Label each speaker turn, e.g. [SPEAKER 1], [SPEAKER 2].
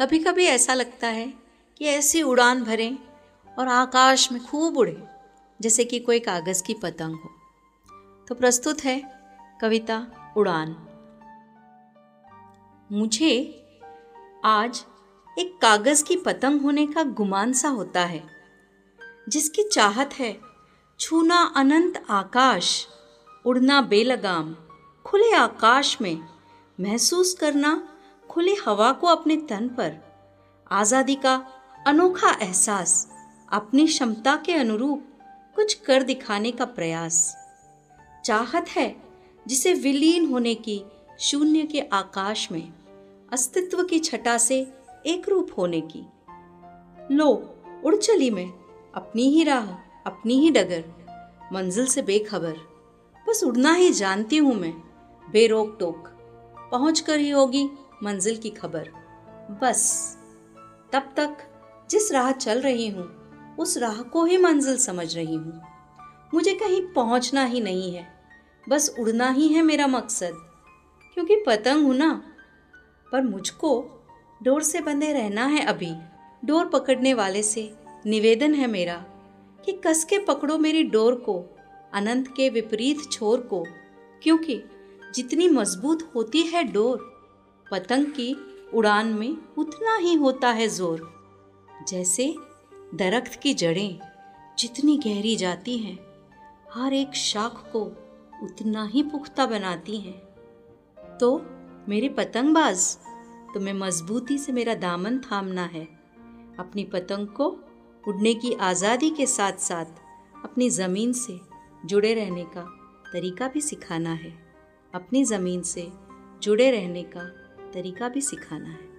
[SPEAKER 1] कभी कभी ऐसा लगता है कि ऐसी उड़ान भरें और आकाश में खूब उड़े, जैसे कि कोई कागज़ की पतंग हो। तो प्रस्तुत है कविता उड़ान। मुझे आज एक कागज़ की पतंग होने का गुमान सा होता है, जिसकी चाहत है छूना अनंत आकाश, उड़ना बेलगाम, खुले आकाश में महसूस करना खुली हवा को अपने तन पर। आज़ादी का अनोखा एहसास, अपनी क्षमता के अनुरूप कुछ कर दिखाने का प्रयास। चाहत है जिसे विलीन होने की शून्य के आकाश में अस्तित्व की छटा से एक रूप होने की। लो, उड़ चली मैं, अपनी ही राह, अपनी ही डगर, मंजिल से बेखबर। बस उड़ना ही जानती हूँ मैं, बेरोक टोक, पहुँच कर ही होगी मंजिल की खबर। बस, तब तक जिस राह चल रही हूँ, उस राह को ही मंजिल समझ रही हूँ। मुझे कहीं पहुँचना ही नहीं है, बस उड़ना ही है मेरा मकसद। क्योंकि पतंग हूँ ना, पर मुझको डोर से बंधे रहना है अभी। डोर पकड़ने वाले से निवेदन है मेरा कि कस के पकड़ो मेरी डोर को, अनंत के विपरीत छोर को, क्योंकि जितनी मज़बूत होती है डोर पतंग की उड़ान में उतना ही होता है ज़ोर। जैसे दरख्त की जड़ें जितनी गहरी जाती हैं, हर एक शाख को उतना ही पुख्ता बनाती हैं। तो मेरे पतंगबाज, तुम्हें मजबूती से मेरा दामन थामना है। अपनी पतंग को उड़ने की आज़ादी के साथ साथ अपनी ज़मीन से जुड़े रहने का तरीका भी सिखाना है। अपनी ज़मीन से जुड़े रहने का तरीका भी सिखाना है।